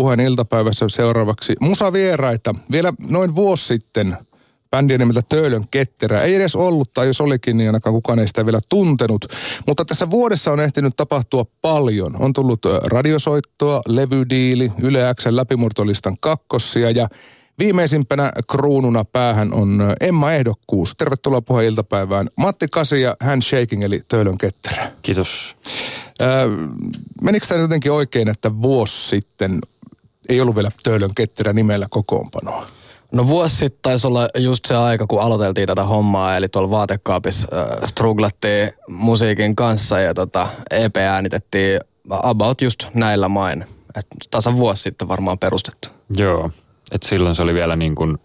puheen iltapäivässä seuraavaksi musavieraita. Vielä noin vuosi sitten bändi nimeltä Töölön Ketterä. Ei edes ollut, tai jos olikin, niin ainakaan kukaan ei sitä vielä tuntenut. Mutta tässä vuodessa on ehtinyt tapahtua paljon. On tullut radiosoittoa, levydiili, Yle X läpimurtolistan kakkossia ja Viimeisimpänä kruununa päähän on Emma Ehdokkuus. Tervetuloa puheen iltapäivään. Matti Kasi ja Handshaking eli Töölön ketterä. Kiitos. Öö, menikö tämä jotenkin oikein, että vuosi sitten ei ollut vielä Töölön ketterä nimellä kokoonpanoa? No vuosi sitten taisi olla just se aika, kun aloiteltiin tätä hommaa, eli tuolla vaatekaapissa äh, struglattiin musiikin kanssa ja tota, EP äänitettiin about just näillä main. Et tasan vuosi sitten varmaan perustettu. Joo, et silloin se oli vielä niin kuin,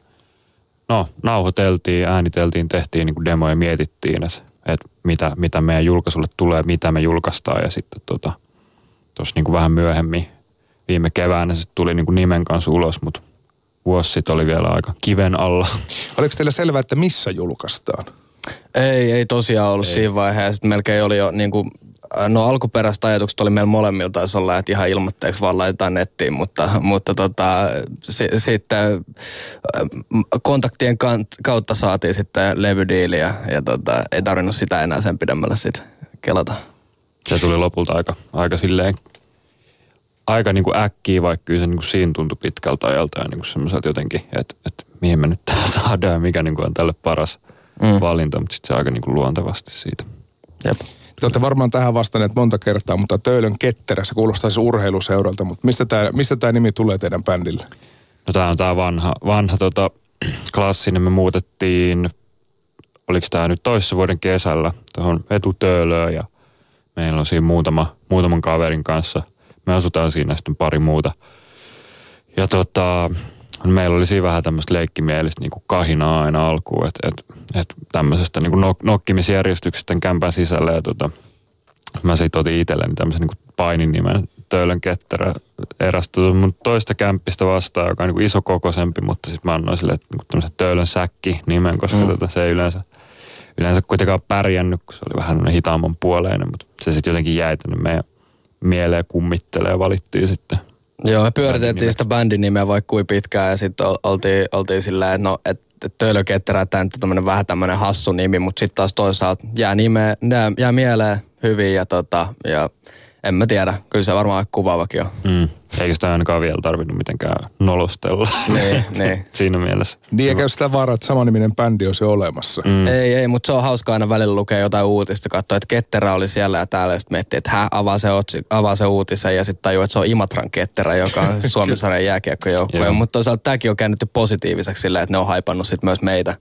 no nauhoiteltiin, ääniteltiin, tehtiin niin kuin demoja, mietittiin, että et mitä, mitä meidän julkaisulle tulee, mitä me julkaistaan ja sitten tota, tuossa niin kuin vähän myöhemmin viime keväänä se tuli niin kuin nimen kanssa ulos, mutta vuosi sitten oli vielä aika kiven alla. Oliko teillä selvää, että missä julkaistaan? Ei, ei tosiaan ollut ei. siinä vaiheessa. Melkein oli jo niin kuin No alkuperäiset ajatukset oli meillä molemmilta taisi olla, että ihan ilmoitteeksi vaan laitetaan nettiin, mutta, mutta tota, si, sitten kontaktien kautta saatiin sitten levydiili ja, ja tota, ei tarvinnut sitä enää sen pidemmälle sitten kelata. Se tuli lopulta aika, aika silleen aika niin kuin äkkiä, vaikka kyllä se niin kuin siinä tuntui pitkältä ajalta ja niin kuin semmoiselta jotenkin, että, että mihin me nyt saadaan ja mikä niin kuin on tälle paras mm. valinta, mutta sitten se aika niin kuin luontevasti siitä. Jep. Te olette varmaan tähän vastanneet monta kertaa, mutta Töölön ketterä, se kuulostaa siis urheiluseuralta, mutta mistä tämä, mistä tämä nimi tulee teidän bändille? No tämä on tämä vanha, vanha tota, klassinen, me muutettiin, oliko tämä nyt toissa vuoden kesällä tuohon Töölöön ja meillä on siinä muutama, muutaman kaverin kanssa. Me asutaan siinä sitten pari muuta. Ja tota, meillä oli siinä vähän tämmöistä leikkimielistä niin kuin kahinaa aina alkuun, että et, et tämmöisestä niin kuin nok- nokkimisjärjestyksestä kämpän sisällä ja tota, mä sitten otin itselleni tämmöisen niin painin nimen Töölön ketterä erästä mun toista kämppistä vastaan, joka on niin iso kokoisempi, mutta sitten mä annoin sille niin tämmöisen Töölön säkki nimen, koska mm. tota, se ei yleensä, yleensä kuitenkaan pärjännyt, kun se oli vähän hitaamman puoleinen, mutta se sitten jotenkin jäi tänne meidän mieleen kummittelee ja valittiin sitten Joo, me pyöritettiin sitä bändin nimeä vaikka kuin pitkään ja sitten oltiin, oltiin silleen, että no, että Töölöketterä, tämä on vähän tämmöinen hassu nimi, mutta sitten taas toisaalta jää, nime, jää, jää mieleen hyvin ja, tota, ja en mä tiedä, kyllä se varmaan kuvaavakin on. Mm. Eikö sitä ainakaan vielä tarvinnut mitenkään nolostella niin, niin. siinä mielessä. Niin eikä sitä vaaraa, että samaniminen bändi olisi olemassa. Mm. Ei, ei, mutta se on hauska aina välillä lukea jotain uutista, katsoa, että Ketterä oli siellä ja täällä, ja sitten miettii, että hän avaa se, otsi, avaa se uutisen ja sitten tajuu, että se on Imatran Ketterä, joka on Suomen jääkiekkojoukkue. mutta toisaalta tämäkin on käännetty positiiviseksi sillä, että ne on haipannut sitten myös meitä.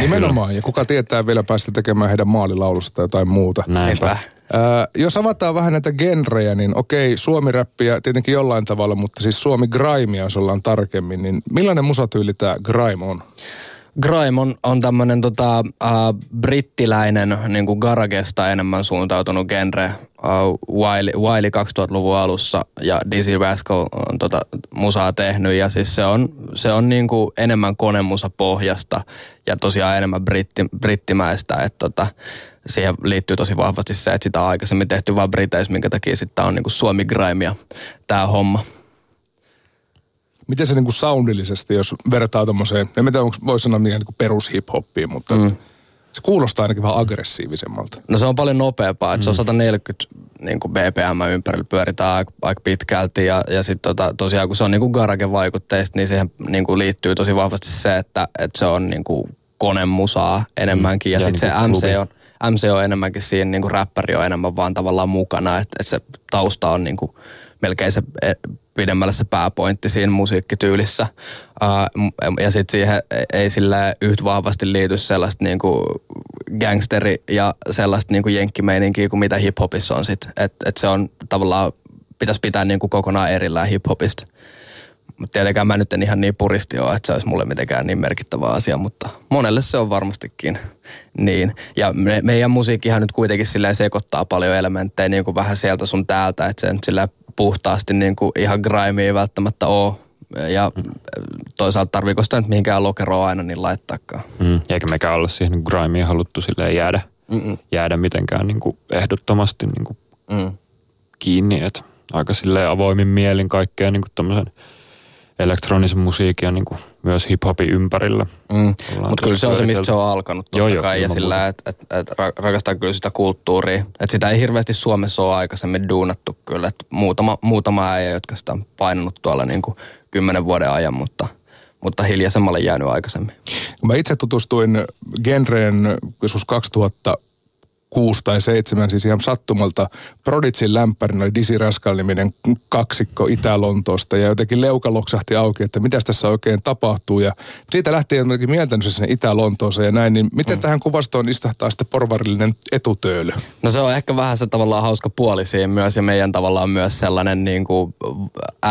Nimenomaan, ja kuka tietää vielä päästä tekemään heidän maalilaulusta tai jotain muuta. Näinpä. Äh, jos avataan vähän näitä genrejä, niin okei, suomi-räppiä tietenkin jollain tavalla, mutta siis suomi-grimea, jos ollaan tarkemmin, niin millainen musatyyli tämä grime on? Grime on, on tämmöinen tota, äh, brittiläinen niin kuin garagesta enemmän suuntautunut genre. Uh, Wiley, Wiley 2000-luvun alussa ja Dizzy Rascal on tota, musaa tehnyt ja siis se on, se on niin kuin enemmän konemusa pohjasta ja tosiaan enemmän britti, brittimäistä. Että tota, siihen liittyy tosi vahvasti se, että sitä on aikaisemmin tehty vain Briteissä, minkä takia sitten on niinku Suomi Grime tämä homma. Miten se niinku soundillisesti, jos vertaa tuommoiseen, en tiedä, voisi sanoa mikä niinku perus hip-hoppiin, mutta mm. se kuulostaa ainakin vähän aggressiivisemmalta. No se on paljon nopeampaa, että mm. se on 140 niin kuin BPM ympärillä pyöritään aika, aika pitkälti ja, ja sitten tota, tosiaan kun se on niin kuin Garage-vaikutteista, niin siihen niin kuin liittyy tosi vahvasti se, että, että se on niin kuin konemusaa enemmänkin mm. ja, ja sitten niin se MC on, MC on enemmänkin siinä, niin kuin räppäri on enemmän vaan tavallaan mukana, että, että se tausta on niin kuin melkein se e, pidemmälle se pääpointti siinä musiikkityylissä. Uh, ja sitten siihen ei sille yhtä vahvasti liity sellaista niinku gangsteri ja sellaista niinku jenkkimeininkiä kuin mitä hiphopissa on sitten. Että et se on tavallaan, pitäisi pitää niinku kokonaan erillään hiphopista. Mutta tietenkään mä nyt en ihan niin puristi ole, että se olisi mulle mitenkään niin merkittävä asia, mutta monelle se on varmastikin niin. Ja me, meidän musiikkihan nyt kuitenkin silleen sekoittaa paljon elementtejä niin kuin vähän sieltä sun täältä, että se nyt sillä puhtaasti niin kuin ihan grimea välttämättä ole. Ja toisaalta tarviiko sitä nyt mihinkään lokeroa aina niin laittaakaan. Mm, eikä mekään olla siihen grimeen haluttu silleen jäädä, Mm-mm. jäädä mitenkään niin kuin ehdottomasti niin kuin mm. kiinni, että aika sille avoimin mielin kaikkea niin tämmöisen elektronisen musiikin ja niin kuin myös hip-hopin ympärillä. Mm. Mutta kyllä se on se, mistä se on alkanut totta joo, kai. Joo, ja sillä, että et, et rakastaa kyllä sitä kulttuuria. Että sitä ei hirveästi Suomessa ole aikaisemmin duunattu kyllä. Et muutama, muutama äijä, jotka sitä on painanut tuolla niin kuin kymmenen vuoden ajan, mutta – mutta hiljaisemmalle jäänyt aikaisemmin. Mä itse tutustuin genreen joskus 2000 kuusi tai seitsemän, siis ihan sattumalta Proditsin lämpärin oli Dizzy Rascal niminen kaksikko Itä-Lontoosta ja jotenkin leuka loksahti auki, että mitä tässä oikein tapahtuu ja siitä lähtien jotenkin mieltänyt sinne Itä-Lontooseen ja näin, niin miten mm. tähän kuvastoon istahtaa sitten porvarillinen etutöölö? No se on ehkä vähän se tavallaan hauska puoli siinä myös ja meidän tavallaan myös sellainen niin kuin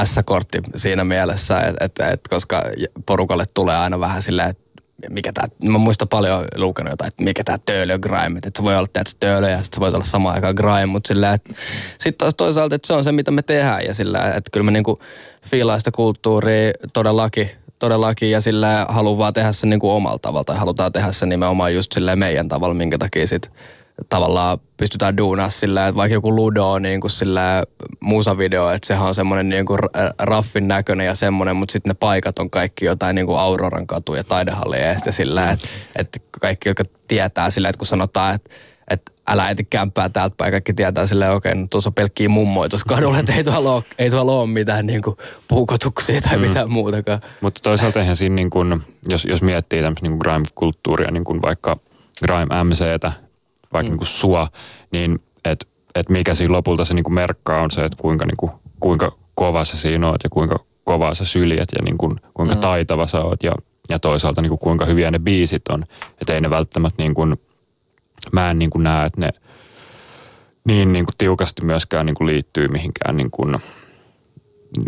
S-kortti siinä mielessä, että et, et, koska porukalle tulee aina vähän silleen, että mikä tää, mä muistan paljon lukenut jotain, että mikä tää töölö grime, että se voi olla että töölö ja sitten se voi olla samaan aikaan grime, mutta sillä, että sitten taas toisaalta, että se on se, mitä me tehdään ja sillä, että kyllä me niinku fiilaa sitä kulttuuria todellakin, todellakin ja sillä haluaa vaan tehdä sen niinku omalla tavalla tai halutaan tehdä sen nimenomaan just silleen meidän tavalla, minkä takia sitten tavallaan pystytään duunaa sillä, että vaikka joku Ludo on niin kuin sillä musavideo, että sehän on semmoinen niin kuin raffin näköinen ja semmoinen, mutta sitten ne paikat on kaikki jotain niin kuin Auroran katu ja taidehalli ja sillä, että, että kaikki, jotka tietää sillä, että kun sanotaan, että että älä eti kämppää täältä päin. Kaikki tietää silleen, okei, okay, no tuossa on pelkkiä mummoja tuossa kadulla, että ei tuolla ole, ei tuolla ole mitään niin kuin, puukotuksia tai mm. mitään muutakaan. Mutta toisaalta eihän siinä, niin kuin, jos, jos miettii tämmöistä niin grime-kulttuuria, niin kuin vaikka grime MCtä, vaikka mm. niin kuin sua, niin että et mikä siinä lopulta se niin kuin merkkaa on se, että kuinka, niin kuin, kuinka kova se siinä oot ja kuinka kovaa sä syljet ja niin kuin, kuinka mm. taitava sä oot ja, ja toisaalta niin kuin, kuinka hyviä ne biisit on. Että ei ne välttämättä niin kuin, mä en niin kuin näe, että ne niin, niin kuin tiukasti myöskään niin kuin liittyy mihinkään niin kuin,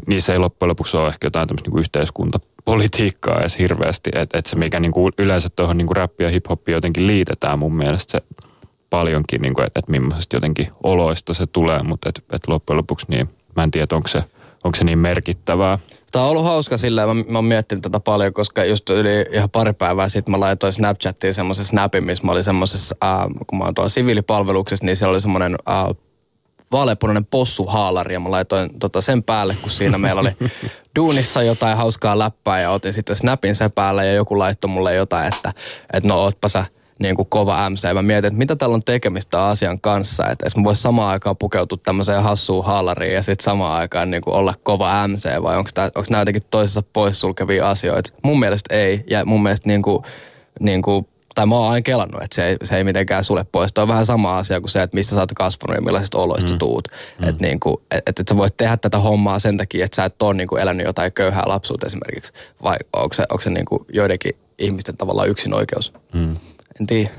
niissä ei loppujen lopuksi ole ehkä jotain tämmöistä niin yhteiskuntapolitiikkaa edes hirveästi. Että et se mikä niin kuin yleensä tuohon niin rap ja hip-hopia jotenkin liitetään mun mielestä se paljonkin, niin kuin, että, että millaisesta jotenkin oloista se tulee, mutta että, että loppujen lopuksi niin mä en tiedä, onko se, onko se niin merkittävää. Tämä on ollut hauska sillä, mä, mä oon miettinyt tätä paljon, koska just yli ihan pari päivää sitten mä laitoin Snapchattiin semmoisen snapin, missä mä olin semmoisessa, äh, kun mä oon tuolla siviilipalveluksessa, niin siellä oli semmoinen äh, vaaleapunainen possuhaalari ja mä laitoin tota sen päälle, kun siinä meillä oli duunissa jotain hauskaa läppää ja otin sitten snapin sen päälle ja joku laittoi mulle jotain, että, että no ootpa sä niin kuin kova MC. Ja mä mietin, että mitä täällä on tekemistä asian kanssa. Että jos mä vois samaan aikaan pukeutua tämmöiseen hassuun haalariin ja sitten samaan aikaan niin kuin olla kova MC vai onko nämä jotenkin toisessa poissulkevia asioita. Mun mielestä ei. Ja mun mielestä niin kuin, niin kuin tai mä oon aina kelannut, että se ei, se ei mitenkään sulle pois. Tuo on vähän sama asia kuin se, että missä sä oot kasvanut ja millaisista oloista mm. tuut. Mm. Että niinku, et, et, et sä voit tehdä tätä hommaa sen takia, että sä et ole niinku elänyt jotain köyhää lapsuutta esimerkiksi. Vai onko se, onko se niinku joidenkin ihmisten tavallaan yksin oikeus? Mm. En tiedä.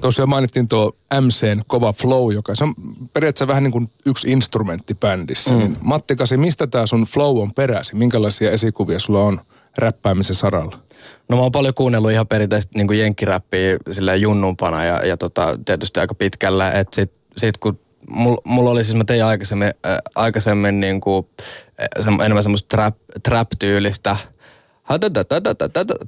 Tosiaan mainittiin tuo MCn kova flow, joka se on periaatteessa vähän niin kuin yksi instrumentti bändissä. Mm. Niin Matti Kasi, mistä tämä sun flow on peräisin? Minkälaisia esikuvia sulla on räppäämisen saralla? No mä oon paljon kuunnellut ihan perinteistä niin kuin jenkkiräppiä silleen junnumpana ja, ja tota, tietysti aika pitkällä. Että sit, sit kun mulla mul oli siis, mä tein aikaisemmin, äh, aikaisemmin niin kuin, äh, enemmän semmoista trap, trap-tyylistä –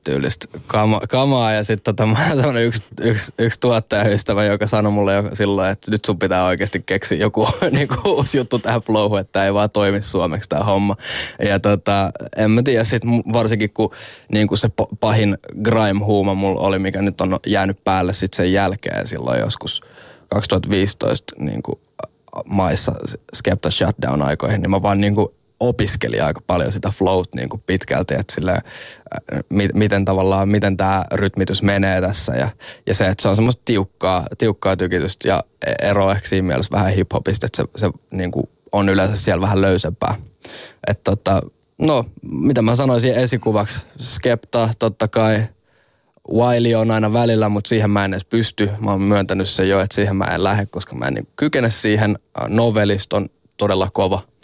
tyylistä kama, kamaa. Ja sitten tota, mä oon yksi, yksi, yksi tuottajaystävä, joka sanoi mulle jo silloin, että nyt sun pitää oikeasti keksiä joku niin kuin, uusi juttu tähän flowhun, että ei vaan toimi suomeksi tämä homma. Ja tota, en mä tiedä, sit varsinkin kun niin kuin se pahin grime-huuma mulla oli, mikä nyt on jäänyt päälle sitten sen jälkeen silloin joskus 2015 niin kuin maissa Skepta shutdown aikoihin, niin mä vaan niin kuin opiskeli aika paljon sitä float niin kuin pitkälti, että sille, äh, mi, miten tavallaan, miten tämä rytmitys menee tässä ja, ja se, että se on semmoista tiukkaa, tiukkaa tykitystä ja ero ehkä siinä mielessä vähän hiphopista, että se, se niin kuin on yleensä siellä vähän löysempää. Että tota, no, mitä mä sanoisin esikuvaksi, Skepta totta kai, Wiley on aina välillä, mutta siihen mä en edes pysty. Mä oon myöntänyt se jo, että siihen mä en lähde, koska mä en niin kykene siihen. Novelist on todella kova –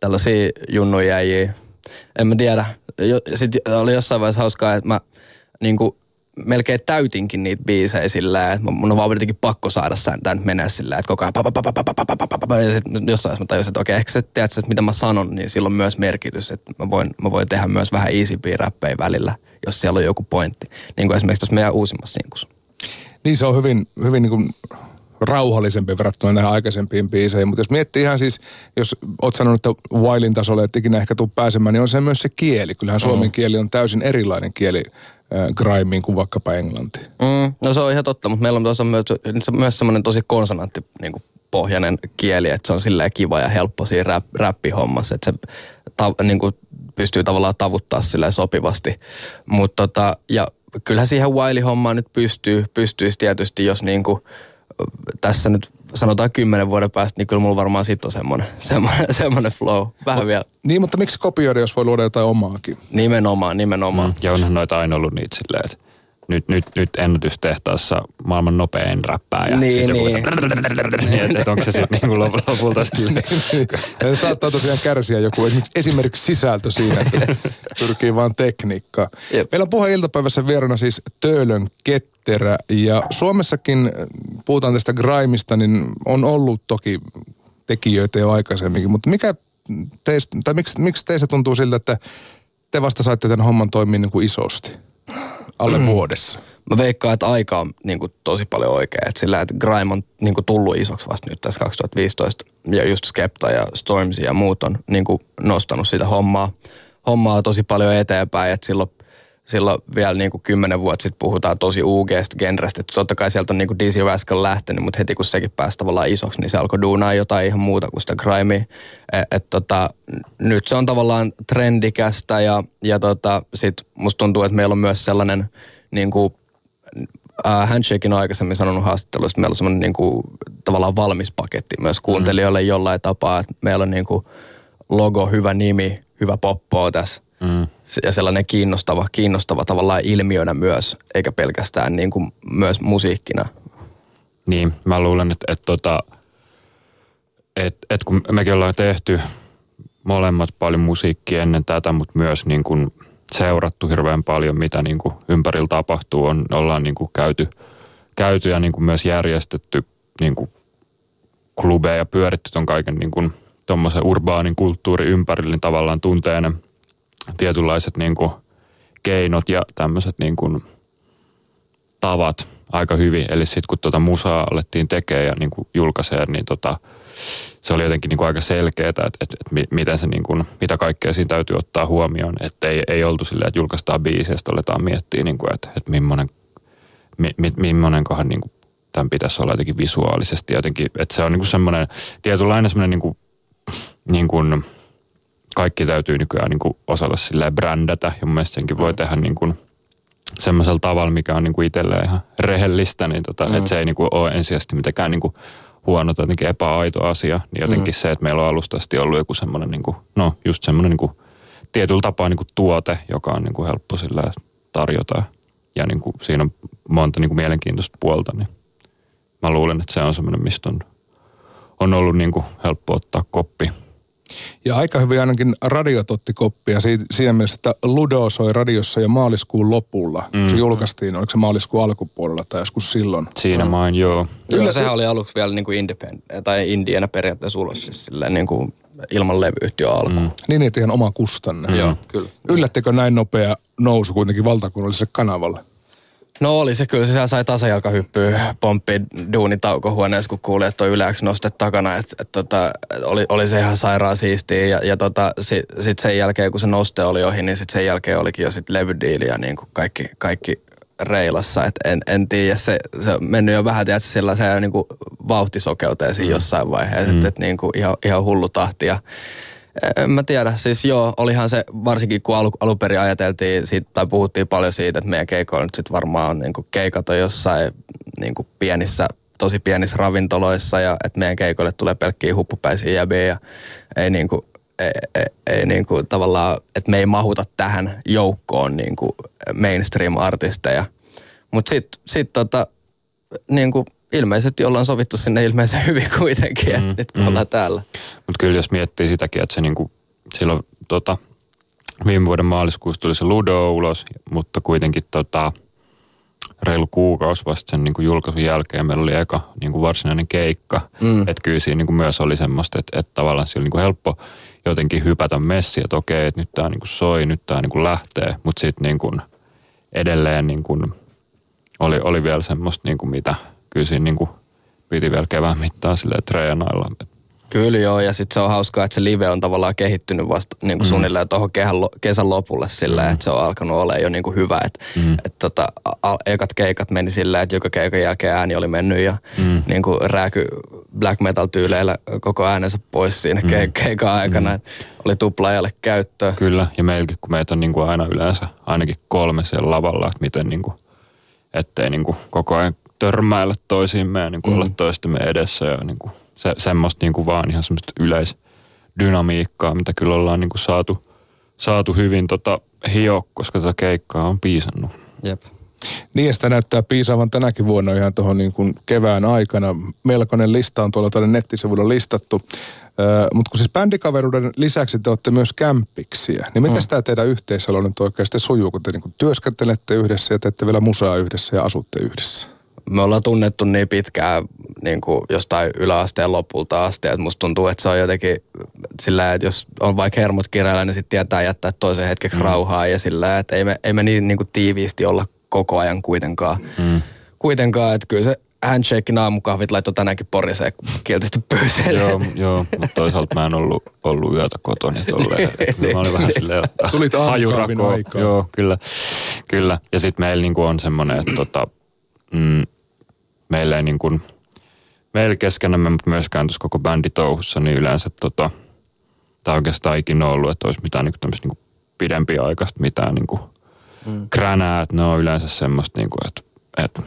tällaisia junnujäjiä. En mä tiedä. Sitten oli jossain vaiheessa hauskaa, että mä niin kuin, melkein täytinkin niitä biisejä sillä että mun on vaan jotenkin pakko saada nyt menee sillä että koko ajan ja sitten jossain vaiheessa mä tajusin, että okei, ehkä sä tiedät, että mitä mä sanon, niin sillä on myös merkitys, että mä voin, mä voin tehdä myös vähän easypiä räppejä välillä, jos siellä on joku pointti. Niin kuin esimerkiksi tuossa meidän uusimmassa sinkussa. Niin se on hyvin, hyvin niin kuin rauhallisempi verrattuna näihin aikaisempiin biiseihin. Mutta jos miettii ihan siis, jos oot sanonut, että Wailin tasolle et ikinä ehkä tuu pääsemään, niin on se myös se kieli. Kyllähän mm. suomen kieli on täysin erilainen kieli äh, grimeen kuin vaikkapa englanti. Mm, no se on ihan totta, mutta meillä on tuossa myös, myös semmoinen tosi konsonantti niin kuin pohjainen kieli, että se on silleen kiva ja helppo siinä rap, räppihommassa, että se ta, niin kuin pystyy tavallaan tavuttaa silleen sopivasti. Mutta tota, ja kyllähän siihen Wiley-hommaan nyt pystyy, pystyisi tietysti, jos niin kuin, tässä nyt sanotaan kymmenen vuoden päästä, niin kyllä mulla varmaan sitten on semmoinen, semmoinen, semmoinen flow. Vähän o, vielä. Niin, mutta miksi kopioida, jos voi luoda jotain omaakin? Nimenomaan, nimenomaan. Mm, ja onhan noita aina ollut niitä silleen, että nyt, nyt, nyt ennätystehtaassa maailman nopein räppää. Ja niin, niin. niin että onko se sitten niinku lopulta silleen. niin, saattaa tosiaan kärsiä joku esimerkiksi, sisältö siinä, että pyrkii vaan tekniikkaa. Jep. Meillä on puhe iltapäivässä vierana siis Töölön ketterä ja Suomessakin, puhutaan tästä Grimista, niin on ollut toki tekijöitä jo aikaisemminkin, mutta mikä teistä, tai miksi, miksi teistä tuntuu siltä, että te vasta saitte tämän homman toimia niin kuin isosti? Alle vuodessa? Mä veikkaan, että aika on niin kuin, tosi paljon oikea. Et sillä, että Grime on niin kuin, tullut isoksi vasta nyt tässä 2015. Ja just Skepta ja Stormzy ja muut on niin kuin, nostanut sitä hommaa, hommaa tosi paljon eteenpäin. Että silloin, silloin vielä niin kuin, kymmenen vuotta sitten puhutaan tosi UG-stä genrestä. Että totta kai sieltä on niin kuin Dizzy Rascal lähtenyt, mutta heti kun sekin pääsi tavallaan isoksi, niin se alkoi duunaa jotain ihan muuta kuin sitä grimea. Et, et, tota, nyt se on tavallaan trendikästä ja, ja tota, sit musta tuntuu, että meillä on myös sellainen – niin kuin, äh, Handshakein on aikaisemmin sanonut haastattelussa, että meillä on semmoinen niin kuin, tavallaan valmis paketti myös kuuntelijoille mm. jollain tapaa, että meillä on niin kuin, logo, hyvä nimi, hyvä poppo tässä. Mm. Ja sellainen kiinnostava, kiinnostava tavallaan ilmiönä myös, eikä pelkästään niin kuin myös musiikkina. Niin, mä luulen, että, että, että, että, että kun mekin ollaan tehty molemmat paljon musiikkia ennen tätä, mutta myös niin kuin seurattu hirveän paljon, mitä niin kuin ympärillä tapahtuu. On, ollaan niin kuin käyty, käyty ja niin kuin myös järjestetty niin kuin klubeja ja pyöritty ton kaiken niin kuin tuommoisen urbaanin kulttuuri ympärillä, niin tavallaan tuntee tietynlaiset niin kuin keinot ja tämmöiset niin kuin tavat aika hyvin. Eli sitten kun tuota musaa alettiin tekemään ja niin kuin julkaisee, niin tota, se oli jotenkin niin kuin aika selkeää, että, että, että miten se niin kuin, mitä kaikkea siinä täytyy ottaa huomioon. Että ei, ei oltu silleen, että julkaistaan biisi ja sitten aletaan miettiä, niin kuin, että, että millainen, mi, mi, millainenkohan niin kuin tämän pitäisi olla jotenkin visuaalisesti jotenkin. Että se on niin kuin semmoinen tietynlainen semmoinen niin kuin, niin kuin, kaikki täytyy nykyään niin kuin osata silleen brändätä ja mun mielestä senkin voi mm. tehdä niin kuin semmoisella tavalla, mikä on niin kuin itselleen ihan rehellistä, niin tota, mm. että se ei niin kuin ole ensisijaisesti mitenkään niin kuin huono tai jotenkin epäaito asia, niin jotenkin mm. se, että meillä on alusta asti ollut joku semmoinen, niin kuin, no just semmoinen niin kuin, tietyllä tapaa niin kuin tuote, joka on niin kuin helppo sillä tarjota. Ja niin kuin, siinä on monta niin kuin mielenkiintoista puolta, niin mä luulen, että se on semmoinen, mistä on, on ollut niin kuin helppo ottaa koppi. Ja aika hyvin ainakin radiot otti koppia siinä mielessä, että Ludo soi radiossa jo maaliskuun lopulla. Mm. Se julkaistiin, oliko se maaliskuun alkupuolella tai joskus silloin? Siinä mm. main, joo. Kyllä sehän oli aluksi vielä niin kuin independent, tai indienä periaatteessa ulos, siis silleen niin kuin ilman levyyhtiö alku. Mm. Niin, että ihan oma kustanne. Mm. Joo, kyllä. Yllättekö näin nopea nousu kuitenkin valtakunnalliselle kanavalle? No oli se kyllä, se sai tasajalkahyppyä pomppi duuni taukohuoneessa, kun kuuli, että on yleäksi nostet takana. Et, et, tota, oli, oli, se ihan sairaan siistiä ja, ja tota, sitten sit sen jälkeen, kun se noste oli ohi, niin sitten sen jälkeen olikin jo sit levydiili ja niin kuin kaikki, kaikki reilassa. Et en, en tiedä, se, se on mennyt jo vähän tietysti sellaiseen niin kuin vauhtisokeuteen siinä mm. jossain vaiheessa, mm. että et, niin kuin ihan, ihan hullu tahti. Ja, en mä tiedä, siis joo, olihan se, varsinkin kun alu, alunperin ajateltiin siitä, tai puhuttiin paljon siitä, että meidän keikoilla nyt sitten varmaan on niin kuin keikat on jossain niin kuin pienissä, tosi pienissä ravintoloissa ja että meidän keikoille tulee pelkkiä huppupäisiä jäbiä ja ei niin kuin, ei, ei, ei niin kuin tavallaan, että me ei mahuta tähän joukkoon niin kuin mainstream-artisteja. Mutta sitten sit tota, niin kuin ilmeisesti ollaan sovittu sinne ilmeisen hyvin kuitenkin, että mm, nyt kun mm. ollaan täällä. Mutta kyllä jos miettii sitäkin, että se niinku, silloin tota, viime vuoden maaliskuussa tuli se Ludo ulos, mutta kuitenkin tota, reilu kuukausi vasta sen niinku julkaisun jälkeen meillä oli eka niinku varsinainen keikka. Mm. Että kyllä siinä niinku myös oli semmoista, että, että tavallaan se oli niinku helppo jotenkin hypätä messiin, että okei, että nyt tämä niinku soi, nyt tämä niinku lähtee, mutta sitten niinku edelleen niinku oli, oli vielä semmoista, niinku mitä – kyllä siinä niin kuin piti vielä kevään mittaan silleen treenailla. Kyllä joo, ja sitten se on hauskaa, että se live on tavallaan kehittynyt vasta niin kuin mm. suunnilleen tuohon kesän lopulle silleen, mm. että se on alkanut olla jo niin kuin hyvä. Että mm. et tota, ekat keikat meni silleen, että joka keikan jälkeen ääni oli mennyt ja mm. niin kuin rääky black metal tyyleillä koko äänensä pois siinä mm. ke, keikan aikana. Mm. oli tuplaajalle käyttöä. Kyllä, ja meilläkin kun meitä on niin kuin aina yleensä ainakin kolme siellä lavalla, että miten niin kuin, ettei niin kuin koko ajan törmäillä toisiimme ja niin kuin mm. olla toistemme edessä ja niin kuin se, semmoista niin kuin vaan ihan semmoista yleisdynamiikkaa, mitä kyllä ollaan niin kuin saatu, saatu hyvin tota hio, koska tätä keikkaa on piisannut. Jep. Niin, sitä näyttää piisaavan tänäkin vuonna ihan tuohon niin kuin kevään aikana. Melkoinen lista on tuolla tuolla nettisivuilla listattu. Öö, Mutta kun siis bändikaveruuden lisäksi te olette myös kämpiksiä, niin miten mm. tämä teidän yhteiselo nyt oikeasti sujuu, kun te niin kuin työskentelette yhdessä ja teette vielä musaa yhdessä ja asutte yhdessä? Me ollaan tunnettu niin pitkään niin kuin jostain yläasteen lopulta asti, että musta tuntuu, että se on jotenkin sillä, että jos on vaikka hermot kireillä, niin sitten tietää jättää toisen hetkeksi mm. rauhaa ja sillä, että ei me, ei me niin, niin kuin tiiviisti olla koko ajan kuitenkaan. Mm. Kuitenkaan, että kyllä se handshake aamukahvit laittoi tänäänkin poriseen kieltästi pöyseen. joo, joo, mutta toisaalta mä en ollut, ollut yötä kotona. Tolleen. niin. Mä olin vähän silleen, että Tulit aikaa. Joo, kyllä. kyllä. Ja sitten meillä niinku on semmoinen, että tota, mm, meillä ei niin kuin, meillä keskenämme, mutta myöskään tuossa koko bändi touhussa, niin yleensä tota, tai oikeastaan ikinä ollut, että olisi mitään niin tämmöistä niin pidempiaikaista mitään niin kuin mm. kränää, että ne on yleensä semmoista, niin kuin, että, että,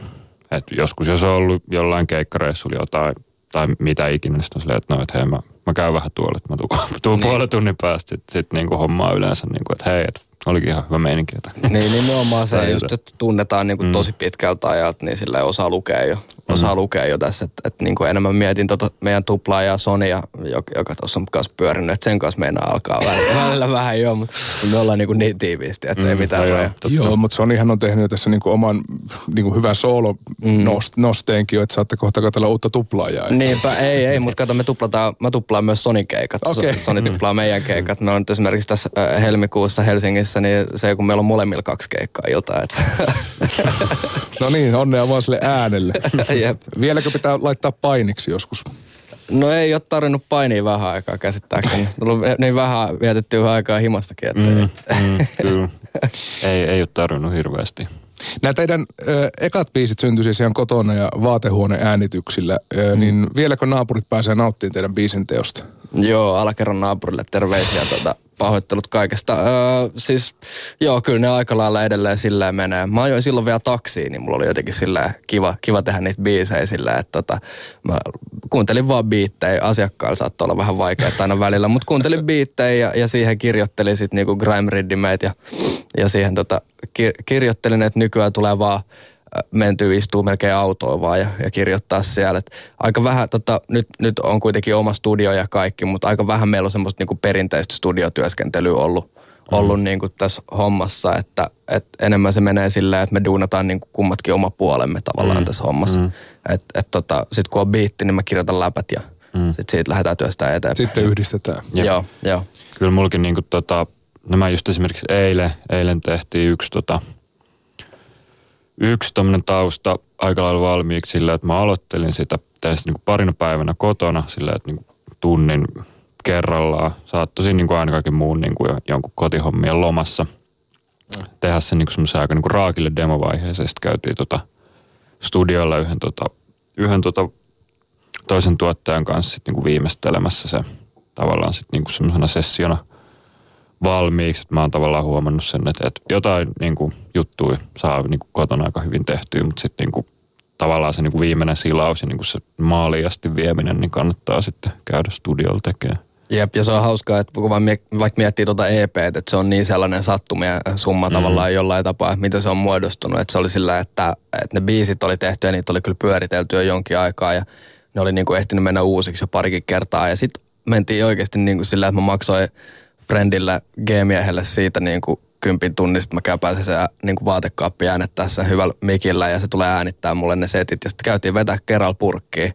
että joskus jos on ollut jollain keikkareissulla jotain tai mitä ikinä, niin sitten on silleen, että no, että hei, mä, mä käyn vähän tuolla, että mä tuun, tuun niin. puolen tunnin päästä sitten sit, niin hommaa yleensä, niin kuin, että hei, että olikin ihan hyvä meininki. Niin, nimenomaan se just, että tunnetaan niin kuin mm. tosi pitkältä ajalta, niin sillä osaa lukea jo, osaa mm. lukea jo tässä. Että, että niin kuin enemmän mietin tota meidän tuplaa ja Sonia, joka, joka tuossa on kanssa pyörinyt, että sen kanssa meinaa alkaa välillä, välillä vähän jo, mutta me ollaan niin, kuin niin tiiviisti, että mm, ei mitään rajoja. Joo, mutta Sonihan on tehnyt tässä niin kuin oman niin kuin hyvän soolo mm. nosteenkin jo, että saatte kohta katsella uutta tuplaajaa. Niinpä, ei, ei, mutta kato, me tuplataan, mä tuplaan myös Sonin keikat. Okay. Soni tuplaa meidän keikat. Me on esimerkiksi tässä helmikuussa Helsingissä niin se kun meillä on molemmilla kaksi keikkaa iltaa. Että. no niin, onnea vaan sille äänelle. Jep. Vieläkö pitää laittaa painiksi joskus? No ei ole tarvinnut painia vähän aikaa käsittääkseni. Tullut niin vähän vietettyä aikaa himassakin. Että mm, mm, kyllä. ei, ei ole tarvinnut hirveästi. Nämä teidän ö, ekat biisit syntyi siis ihan kotona ja vaatehuoneen äänityksillä, ö, mm. niin vieläkö naapurit pääsee nauttimaan teidän biisin teosta? Joo, alakerran naapurille terveisiä tuota, pahoittelut kaikesta. Öö, siis joo, kyllä ne aika lailla edelleen silleen menee. Mä ajoin silloin vielä taksiin, niin mulla oli jotenkin silleen kiva, kiva tehdä niitä biisejä silleen, että tota, mä kuuntelin vaan biittejä. Asiakkailla saattoi olla vähän vaikeaa aina välillä, mutta kuuntelin biittejä ja, ja siihen kirjoittelin sitten niinku grime ja, ja siihen tota, ki, kirjoittelin, että nykyään tulee vaan menty istuu melkein autoon vaan ja, ja kirjoittaa siellä. Et aika vähän, tota, nyt, nyt on kuitenkin oma studio ja kaikki, mutta aika vähän meillä on semmoista niinku perinteistä studiotyöskentelyä ollut, mm. ollut niinku tässä hommassa, että et enemmän se menee silleen, että me duunataan niinku kummatkin oma puolemme tavallaan mm. tässä hommassa. Mm. Et, et tota, Sitten kun on biitti, niin mä kirjoitan läpät ja mm. sitten siitä lähdetään työstään eteenpäin. Sitten yhdistetään. Ja. Joo, joo. Kyllä mullakin niinku tota, nämä just esimerkiksi eilen, eilen tehtiin yksi tota, yksi tämmöinen tausta aika lailla valmiiksi sillä, että mä aloittelin sitä tästä niin kuin parina päivänä kotona sillä, että niin kuin tunnin kerrallaan. Saattoisin niin kuin aina kaiken muun niin kuin jonkun kotihommien lomassa tehdä sen niin kuin semmoisen aika niin kuin raakille demovaiheeseen. Sitten käytiin tota studiolla yhden, tota, yhden tota toisen tuottajan kanssa sit niin kuin viimeistelemässä se tavallaan sitten niin kuin semmoisena sessiona – valmiiksi. Että mä oon tavallaan huomannut sen, että, että jotain niin kuin, juttuja saa niin kuin, kotona aika hyvin tehtyä, mutta sitten niin kuin, tavallaan se niin kuin viimeinen silaus ja niin kuin se maaliasti vieminen, niin kannattaa sitten käydä studiolla tekemään. Jep, ja se on hauskaa, että kun vaikka miettii tuota EP, että se on niin sellainen sattumia summa mm. tavallaan jollain tapaa, että miten se on muodostunut. Että se oli sillä, että, että ne biisit oli tehty ja niitä oli kyllä pyöritelty jo jonkin aikaa ja ne oli niin kuin ehtinyt mennä uusiksi jo parikin kertaa. Ja sitten mentiin oikeasti niin kuin sillä, että mä maksoin friendille G-miehelle siitä niin kuin kympin tunnista mä käyn pääsen se niin kuin vaatekaappi äänettää sen hyvällä mikillä ja se tulee äänittää mulle ne setit. Ja sitten käytiin vetää kerralla purkkiin.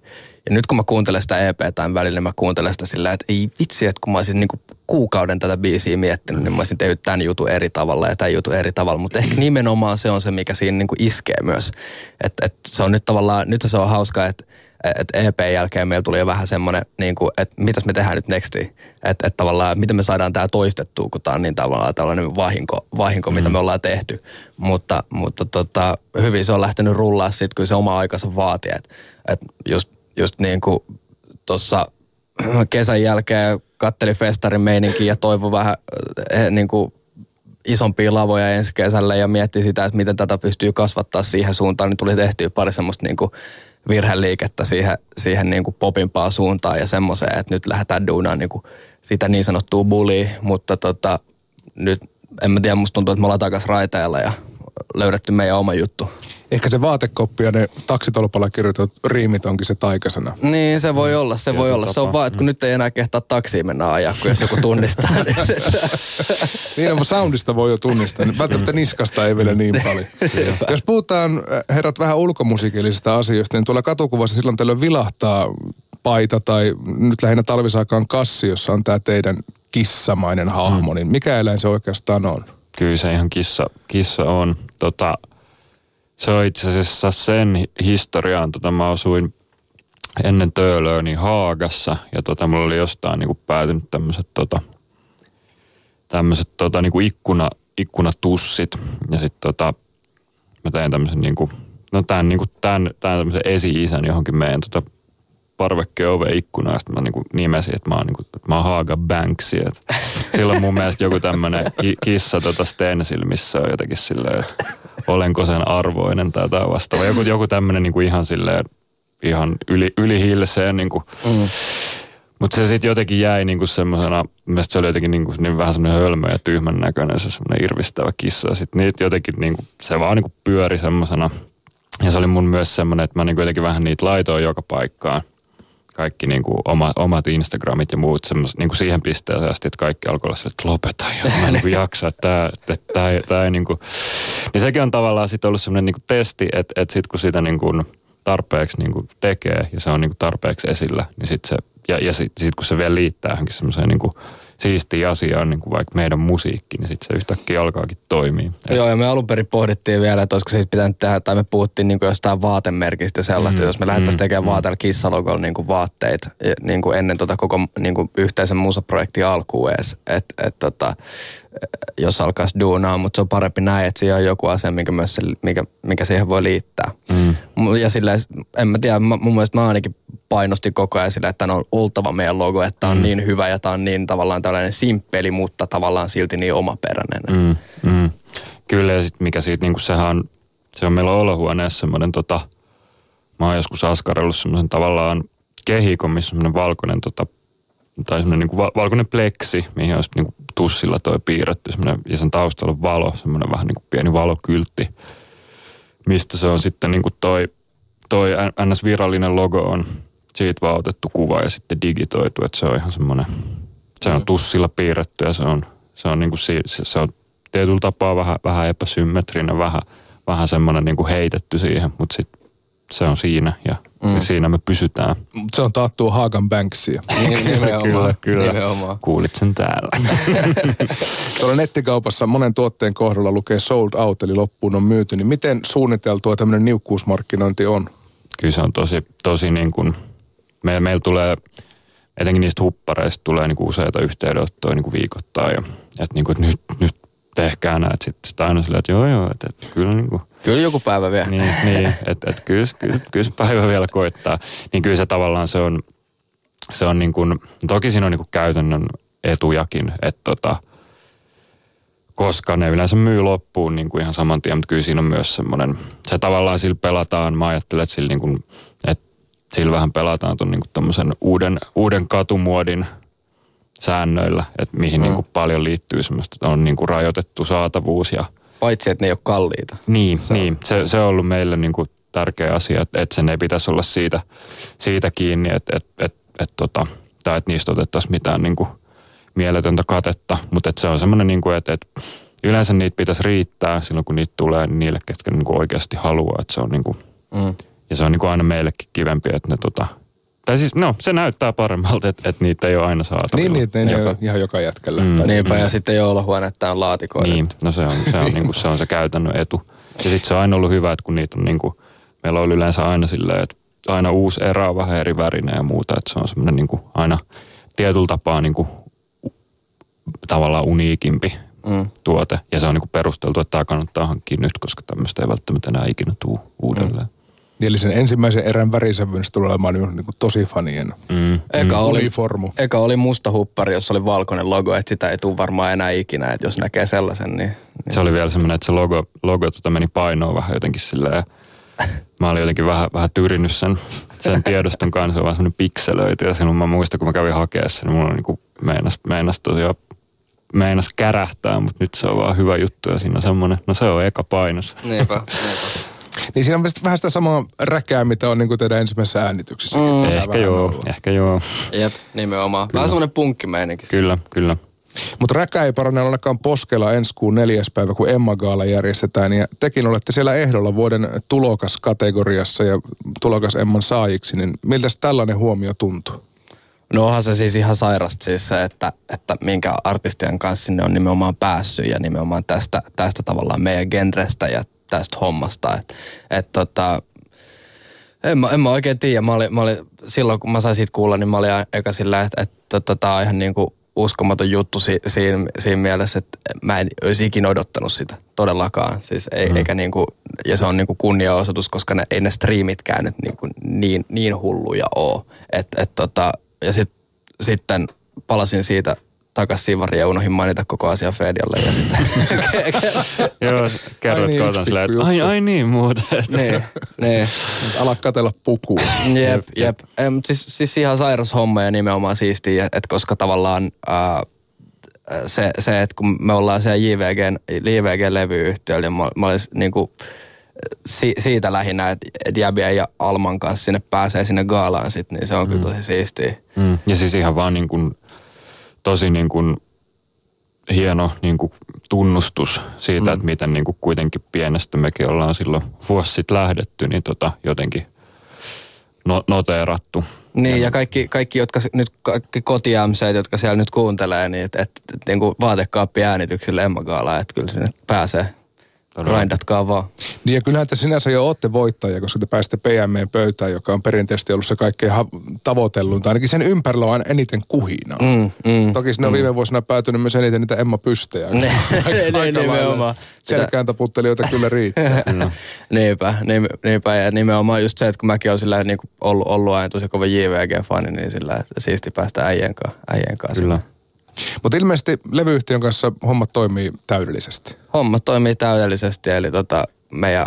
Ja nyt kun mä kuuntelen sitä EP tämän välillä, niin mä kuuntelen sitä sillä, että ei vitsi, että kun mä olisin niin kuin kuukauden tätä biisiä miettinyt, niin mä olisin tehnyt tämän jutun eri tavalla ja tämän jutun eri tavalla. Mutta ehkä nimenomaan se on se, mikä siinä niin kuin iskee myös. Että et se on nyt tavallaan, nyt se on hauskaa, että että EP jälkeen meillä tuli jo vähän semmoinen, niin kuin, että mitäs me tehdään nyt nexti. Että, että tavallaan, miten me saadaan tämä toistettua, kun tämä on niin tavallaan tällainen vahinko, vahinko mm. mitä me ollaan tehty. Mutta, mutta tota, hyvin se on lähtenyt rullaa sitten, kun se oma aikansa vaatii. Että, että just, just niin kuin tuossa kesän jälkeen katteli festarin meininkin ja toivoi vähän eh, niin kuin isompia lavoja ensi kesällä ja mietti sitä, että miten tätä pystyy kasvattaa siihen suuntaan, niin tuli tehtyä pari semmoista niin kuin virheliikettä siihen, siihen niin kuin popimpaan suuntaan ja semmoiseen, että nyt lähdetään duunaan niin kuin sitä niin sanottua bullia, mutta tota, nyt en mä tiedä, musta tuntuu, että me ollaan takaisin raiteilla ja löydetty meidän oma juttu. Ehkä se vaatekoppi ja ne taksitolpalla kirjoitetut riimit onkin se taikasana. Niin, se voi olla, se voi olla. Se on vaan, että kun mm. nyt ei enää kehtaa taksiin mennä ajaa, kun jos joku tunnistaa. niin, se, niin on, soundista voi jo tunnistaa. Välttämättä niskasta ei vielä niin paljon. jos puhutaan, äh, herrat, vähän ulkomusiikillisista asioista, niin tuolla katukuvassa silloin tällöin vilahtaa paita tai nyt lähinnä talvisaikaan kassi, jossa on tämä teidän kissamainen hahmo, mm. niin mikä eläin se oikeastaan on? Kyllä se ihan kissa, kissa on. Tota, se on itse asiassa sen historiaan, tota mä asuin ennen töölöä niin Haagassa ja tota, mulla oli jostain niinku päätynyt tämmöiset tota, tämmöiset tota, niinku ikkuna, ikkunatussit ja sitten tota, mä tein tämmöisen niinku, no tämän, niinku, tämän, tämän tämmöisen esi-isän johonkin meidän tota, parvekkeen ove ikkuna ja mä niinku nimesin, että mä oon, niinku, että mä oon Haaga Banksi. Et silloin mun mielestä joku tämmönen ki, kissa tota stencil, missä on jotenkin silleen, että olenko sen arvoinen tai jotain vastaava. Joku, joku tämmönen niinku ihan silleen, ihan yli, yli hilseen niinku. Mm. Mutta se sitten jotenkin jäi niinku semmoisena, mielestäni se oli jotenkin niinku, niin vähän semmoinen hölmö ja tyhmän näköinen se semmoinen irvistävä kissa. Ja sitten niitä jotenkin niinku, se vaan niinku pyöri semmoisena. Ja se oli mun myös semmoinen, että mä niinku jotenkin vähän niitä laitoin joka paikkaan – kaikki niin kuin oma, omat Instagramit ja muut semmos, niin kuin siihen pisteeseen asti, että kaikki alkoi olla että lopeta jo, mä en niin. jaksa, että tämä, tämä, tämä ei niin kuin, niin sekin on tavallaan sitten ollut semmoinen niin kuin testi, että, että sitten kun sitä niin kuin tarpeeksi niin kuin tekee ja se on niin kuin tarpeeksi esillä, niin sitten se, ja, ja sitten sit kun se vielä liittää johonkin semmoiseen niin kuin siistiä asiaa, niin kuin vaikka meidän musiikki, niin sitten se yhtäkkiä alkaakin toimia. Joo, ja me alun perin pohdittiin vielä, että olisiko siitä pitänyt tehdä, tai me puhuttiin niin kuin jostain vaatemerkistä sellaista, mm, jos me lähdettäisiin mm, tekemään mm. vaateella kissalogolla niin kuin vaatteita niin kuin ennen tota koko niin kuin yhteisen musaprojektin alkuun edes. Että et, tota, jos alkaisi duunaa, mutta se on parempi näin, että siihen on joku asia, mikä, myös mikä, mikä siihen voi liittää. Mm. Ja silleen, en mä tiedä, mun mielestä mä ainakin painosti koko ajan sille, että on oltava meidän logo, että tämä on mm. niin hyvä ja tämä on niin tavallaan tällainen simppeli, mutta tavallaan silti niin omaperäinen. Mm. Mm. Kyllä ja sitten mikä siitä, niin kuin sehän on, se on meillä olohuoneessa semmoinen tota, mä oon joskus askarellut semmoisen tavallaan kehikon, missä on semmoinen valkoinen tota, tai semmoinen niin kuin valkoinen pleksi, mihin olisi niin kuin tussilla toi piirretty, ja sen taustalla on valo, semmoinen vähän niin kuin pieni valokyltti, mistä se on sitten niin kuin toi, toi NS-virallinen logo on siitä vaan otettu kuva ja sitten digitoitu, että se on ihan semmoinen, se on tussilla piirretty ja se on, se on, niin kuin, se, se on tietyllä tapaa vähän, vähän epäsymmetrinen, vähän, vähän semmoinen niin kuin heitetty siihen, mutta sitten se on siinä ja mm. siinä me pysytään. Se on taattua Hagan Banksia. kyllä, kyllä. Nimenomaan. Kuulit sen täällä. Tuolla nettikaupassa monen tuotteen kohdalla lukee sold out, eli loppuun on myyty. Niin miten suunniteltua tämmöinen niukkuusmarkkinointi on? Kyllä se on tosi, tosi niin kuin, meillä, meillä tulee, etenkin niistä huppareista tulee niin kuin useita yhteydenottoja niin kuin viikoittain. Ja, että, niin kuin, että nyt, nyt tehkää näet sitten aina silleen, että joo joo, että, että kyllä niin kuin, Kyllä joku päivä vielä. Niin, niin että, että kyllä, kyllä, kyllä se päivä vielä koittaa. Niin kyllä se tavallaan se on, se on niin kuin, toki siinä on niin kuin käytännön etujakin, että tota, koska ne yleensä myy loppuun niin kuin ihan saman tien, mutta kyllä siinä on myös semmoinen, se tavallaan sillä pelataan, mä ajattelen, että sillä, niin kuin, että sillä vähän pelataan tuon niin uuden, uuden katumuodin säännöillä, että mihin mm. niin kuin paljon liittyy semmoista, on niin kuin rajoitettu saatavuus ja Paitsi, että ne ei ole kalliita. Niin, se niin. Se, se on ollut meille niin kuin tärkeä asia, että, että sen ei pitäisi olla siitä, siitä kiinni, että, että, että, että, tota, tai että niistä otettaisiin mitään niin kuin mieletöntä katetta, mutta että se on semmoinen, niin kuin, että, että yleensä niitä pitäisi riittää silloin, kun niitä tulee niin niille, ketkä niin kuin oikeasti haluaa, että se on niin kuin, mm. ja se on niin kuin aina meillekin kivempi, että ne tota, tai siis no, se näyttää paremmalta, että, että niitä ei ole aina saatavilla. Niin, niitä ei joka... ole ihan joka jätkellä. Mm. Niinpä, ja sitten jouluhuonetta on laatikoita. Niin, no se on se, on, niin kuin, se, on se käytännön etu. Ja sitten se on aina ollut hyvä, että kun niitä on niin kuin, meillä on yleensä aina silleen, että aina uusi erä on vähän eri värinen ja muuta, että se on semmoinen niin kuin aina tietyllä tapaa niin kuin tavallaan uniikimpi mm. tuote. Ja se on niin kuin perusteltu, että tämä kannattaa hankkia nyt, koska tämmöistä ei välttämättä enää ikinä tule uudelleen. Mm. Eli sen ensimmäisen erän värisävyys tulee olemaan niin, niin kuin tosi fanien mm. eka, oli, uniformu. eka oli musta huppari, jossa oli valkoinen logo, että sitä ei tule varmaan enää ikinä, että jos näkee sellaisen, niin... niin. Se oli vielä semmoinen, että se logo, logo tota meni painoon vähän jotenkin silleen, mä olin jotenkin vähän, vähän tyrinyt sen, sen tiedoston kanssa, se on vaan semmoinen pikselöity ja silloin mä muistan, kun mä kävin hakeessa, niin mulla niin kuin meinas, meinas tosiaan meinas kärähtää, mutta nyt se on vaan hyvä juttu ja siinä on semmoinen, no se on eka painos. Niinpä, niinpä. Niin siinä on vähän sitä samaa räkää, mitä on niin kuin teidän ensimmäisessä äänityksessä. Mm. Ehkä joo, ollut. ehkä joo. Jep, nimenomaan. Kyllä. Vähän semmoinen punkkimeininki. Kyllä, kyllä. Mutta räkä ei parane ainakaan poskella ensi kuun neljäs päivä, kun Emma Gaala järjestetään. Ja tekin olette siellä ehdolla vuoden tulokaskategoriassa ja tulokas Emman saajiksi. Niin miltä tällainen huomio tuntuu? No onhan se siis ihan sairasta siis se, että, että minkä artistien kanssa sinne on nimenomaan päässyt ja nimenomaan tästä, tästä tavallaan meidän genrestä ja tästä hommasta. Et, et tota, en, mä, en mä oikein tiedä. Mä olin, mä olin, silloin kun mä sain siitä kuulla, niin mä olin eka sillä, että, että tota, tämä on ihan niin kuin uskomaton juttu si, siinä, siinä mielessä, että mä en olisi ikinä odottanut sitä todellakaan. Siis ei, mm. eikä niin kuin, ja se on niin kuin kunniaosoitus, koska ne, ei ne striimitkään nyt niin, kuin niin, niin hulluja ole. Et, et tota, ja sit, sitten palasin siitä takas Sivari ja unohin mainita koko asia Fedialle ja sitten... Joo, kerrot niin, kootan silleen, että ai, ai niin muuta. niin, niin. Ala katella pukua. Jep, jep. jep. siis, siis ihan sairas homma ja nimenomaan siistiä, että koska tavallaan äh, se, se, että kun me ollaan siellä JVG, JVG-levyyhtiöllä, niin mä, mä niin kuin, si, siitä lähinnä, että et Jäbiä ja Alman kanssa sinne pääsee sinne gaalaan sit, niin se on mm. kyllä tosi siistiä. Mm. Ja siis ihan vaan niin kuin tosi niin kuin hieno niin kuin tunnustus siitä, mm. että miten niin kuin kuitenkin pienestä mekin ollaan silloin vuosi sitten lähdetty, niin tota jotenkin no, noteerattu. Niin ja kaikki, kaikki jotka nyt, kaikki koti jotka siellä nyt kuuntelee, niin että et, et, niin kuin vaatekaappi äänityksille Emma Gaala, että kyllä sinne pääsee Grindatkaa vaan. Niin ja kyllähän te sinänsä jo olette voittajia, koska te pääsitte PMEn pöytään, joka on perinteisesti ollut se kaikkein ha- tavoitellun, tai ainakin sen ympärillä on eniten kuhinaa. Mm, mm, Toki sinne mm. on viime vuosina päätynyt myös eniten niitä Emma Pystejä. Ne, ne, nimenomaan. Selkään taputtelijoita kyllä riittää. no. niinpä, niinpä, ja nimenomaan just se, että kun mäkin olen sillä niin ollut, ollut aina tosi kova JVG-fani, niin sillä että siisti päästä äijän kanssa. Äijän kanssa. Kyllä. Mutta ilmeisesti levyyhtiön kanssa hommat toimii täydellisesti. Hommat toimii täydellisesti, eli tota, meidän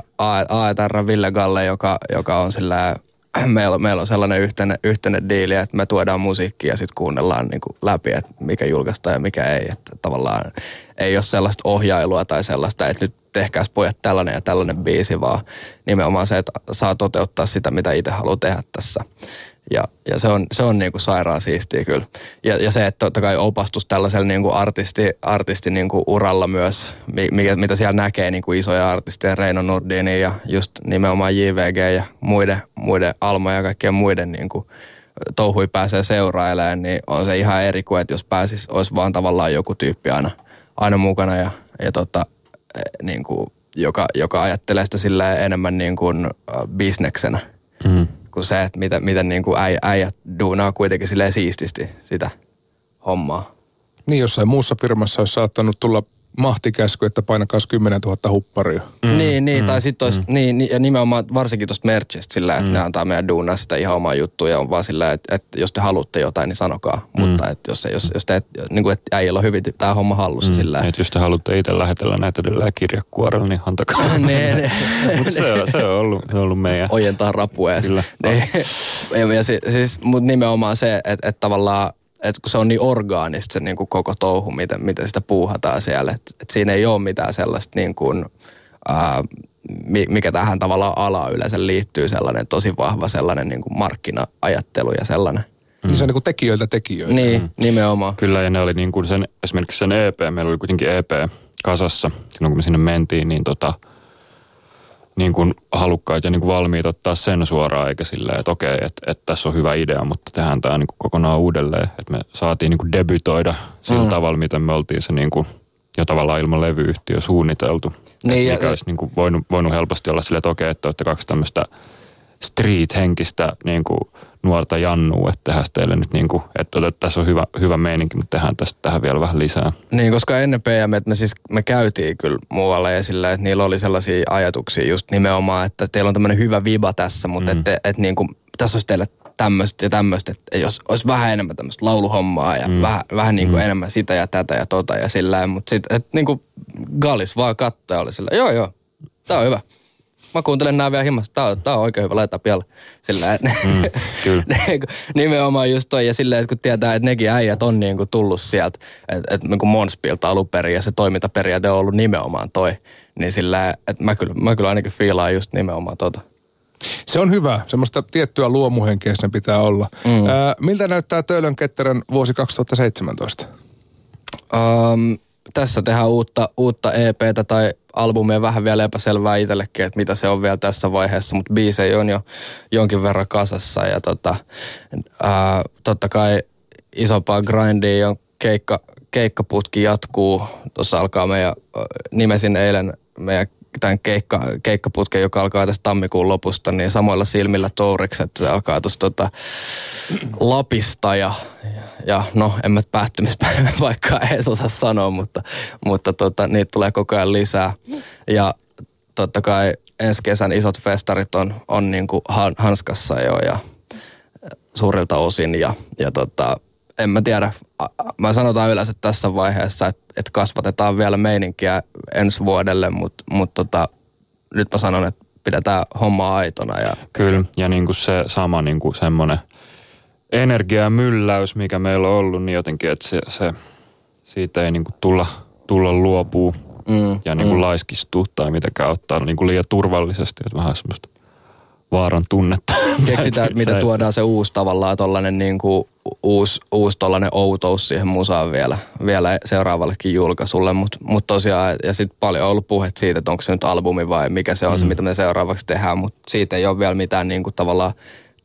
AETR Ville Galle, joka, joka on sillä meillä, meillä on sellainen yhteinen, yhteinen diili, että me tuodaan musiikkia ja sitten kuunnellaan niin kuin läpi, että mikä julkaistaan ja mikä ei. Että tavallaan ei ole sellaista ohjailua tai sellaista, että nyt tehkääs pojat tällainen ja tällainen biisi, vaan nimenomaan se, että saa toteuttaa sitä, mitä itse haluaa tehdä tässä. Ja, ja se on, se on niin kuin sairaan siistiä kyllä. Ja, ja se, että totta kai opastus tällaisella niin kuin artisti, artisti niin kuin uralla myös, mikä, mitä siellä näkee niin kuin isoja artisteja, Reino Nordini ja just nimenomaan JVG ja muiden, muiden Alma ja kaikkien muiden niin kuin touhui pääsee seurailemaan, niin on se ihan eri kuin, että jos pääsis, olisi vaan tavallaan joku tyyppi aina, aina mukana ja, ja tota, e, niin kuin, joka, joka ajattelee sitä enemmän niin kuin bisneksenä. Mm kuin se, että miten, miten niin kuin äijät, äijät duunaa kuitenkin siististi sitä hommaa. Niin jossain muussa firmassa olisi saattanut tulla mahtikäsky, että painakaa 10 000 hupparia. Mm, niin, niin mm, tai sitten mm. niin, ja nimenomaan varsinkin tuosta merchistä sillä, että mm. ne antaa meidän duunaa sitä ihan omaa juttua ja on vaan sillä, että, että jos te haluatte jotain, niin sanokaa. Mm. Mutta että jos, jos, jos te, et, niin kuin, että äijällä on hyvin tämä homma hallussa mm. sillä. Että jos te haluatte itse lähetellä näitä edelleen kirjakuorella, niin antakaa. ne, ne. Mutta se, on, se, on ollut, se on ollut meidän. Ojentaa rapua. Kyllä. Niin. ja, ja siis, mutta nimenomaan se, että, että tavallaan että kun se on niin orgaanista se niin kuin koko touhu, miten, miten sitä puuhataan siellä. Että et siinä ei ole mitään sellaista niin kuin, ää, mikä tähän tavallaan ala yleensä liittyy, sellainen tosi vahva sellainen niin kuin markkina-ajattelu ja sellainen. Mm. Se on niin kuin tekijöiltä tekijöitä. Niin, mm. nimenomaan. Kyllä, ja ne oli niin kuin sen, esimerkiksi sen EP, meillä oli kuitenkin EP kasassa, silloin kun me sinne mentiin, niin tota, niin kuin halukkaita ja niin kuin valmiit ottaa sen suoraan, eikä silleen, että okei, että, että tässä on hyvä idea, mutta tehdään tämä niin kuin kokonaan uudelleen. Että me saatiin niin kuin debytoida sillä mm. tavalla, miten me oltiin se niin kuin jo tavallaan ilman levyyhtiö suunniteltu. Niin, ja, mikä olisi niin kuin voinut, voinut helposti olla silleen, että okei, että olette kaksi tämmöistä street-henkistä niin kuin nuorta jannua, että tehdään teille nyt niin kuin, että, että tässä on hyvä, hyvä meininki, mutta tehdään tästä tähän vielä vähän lisää. Niin, koska ennen PM, että me siis me käytiin kyllä muualle ja sillä, että niillä oli sellaisia ajatuksia just nimenomaan, että teillä on tämmöinen hyvä viba tässä, mutta mm. että, että niin kuin, tässä olisi teille tämmöistä ja tämmöistä, että jos olisi vähän enemmän tämmöistä lauluhommaa ja mm. vähän, vähän niin kuin mm. enemmän sitä ja tätä ja tota ja sillä mutta sitten, että niin kuin Gallis vaan katsoi ja oli sillä, joo joo, tää on hyvä mä kuuntelen nämä vielä himmassa. Tää tää on oikein hyvä laittaa pialle. Sillä, että mm, kyllä. nimenomaan just toi. Ja silleen, että kun tietää, että nekin äijät on niin kuin tullut sieltä, että, että niin kuin Monspilta alun perin ja se toimintaperiaate on ollut nimenomaan toi. Niin sillä, että mä kyllä, mä kyllä ainakin fiilaan just nimenomaan tota. Se on hyvä. Semmoista tiettyä luomuhenkeä sen pitää olla. Mm. Ää, miltä näyttää Töölön Ketterän vuosi 2017? Um, tässä tehdään uutta, uutta EPtä tai albumia vähän vielä epäselvää itsellekin, että mitä se on vielä tässä vaiheessa, mutta biisejä on jo jonkin verran kasassa ja tota, ää, totta kai isompaa grindia on keikka, keikkaputki jatkuu. Tuossa alkaa meidän, nimesin eilen meidän tämän keikka, keikkaputken, joka alkaa tässä tammikuun lopusta, niin samoilla silmillä Tourikset, se alkaa tuossa tota Lapista ja, ja no en mä päättymispäivä vaikka edes osaa sanoa, mutta, mutta tota, niitä tulee koko ajan lisää. Ja totta kai ensi kesän isot festarit on, on niin kuin hanskassa jo ja suurilta osin ja, ja tota, en mä tiedä, mä sanotaan yleensä tässä vaiheessa, että, että kasvatetaan vielä meininkiä ensi vuodelle, mutta mut tota, nyt mä sanon, että pidetään hommaa aitona. Ja, Kyllä, ja niin kuin se sama niin kuin semmoinen energiamylläys, mikä meillä on ollut, niin jotenkin, että se, se siitä ei niin kuin tulla, tulla luopuu mm, ja niin kuin mm. laiskistuu tai mitenkään ottaa niin kuin liian turvallisesti, että vähän semmoista vaaran tunnetta. Keksitään, mitä tuodaan se uusi tavallaan tollainen niin kuin uusi, uusi tollainen outous siihen musaan vielä, vielä seuraavallekin julkaisulle, mutta mut tosiaan, ja sitten paljon on ollut puhet siitä, että onko se nyt albumi vai mikä se on mm. se, mitä me seuraavaksi tehdään, mutta siitä ei ole vielä mitään niin kuin tavallaan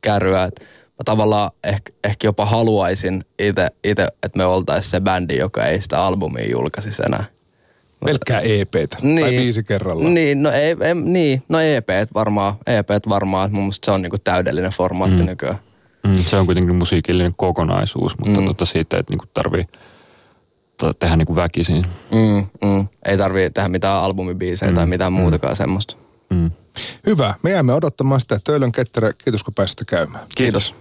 kärryä, että mä tavallaan ehkä, ehkä jopa haluaisin itse, että me oltaisiin se bändi, joka ei sitä albumia julkaisisi enää. Pelkkää EPtä niin, tai viisi kerrallaan. Niin, no, ei, ei, niin, no EP varmaan, EP varmaan, mun mielestä se on niinku täydellinen formaatti mm. nykyään. Mm, se on kuitenkin musiikillinen kokonaisuus, mutta mm. tota siitä, että niinku tarvii tehdä niinku väkisin. Mm, mm. Ei tarvii tehdä mitään albumibiisejä mm. tai mitään mm. muutakaan semmoista. Mm. Hyvä. Me jäämme odottamaan sitä Töölön Ketterä. Kiitos kun pääsitte käymään. Kiitos.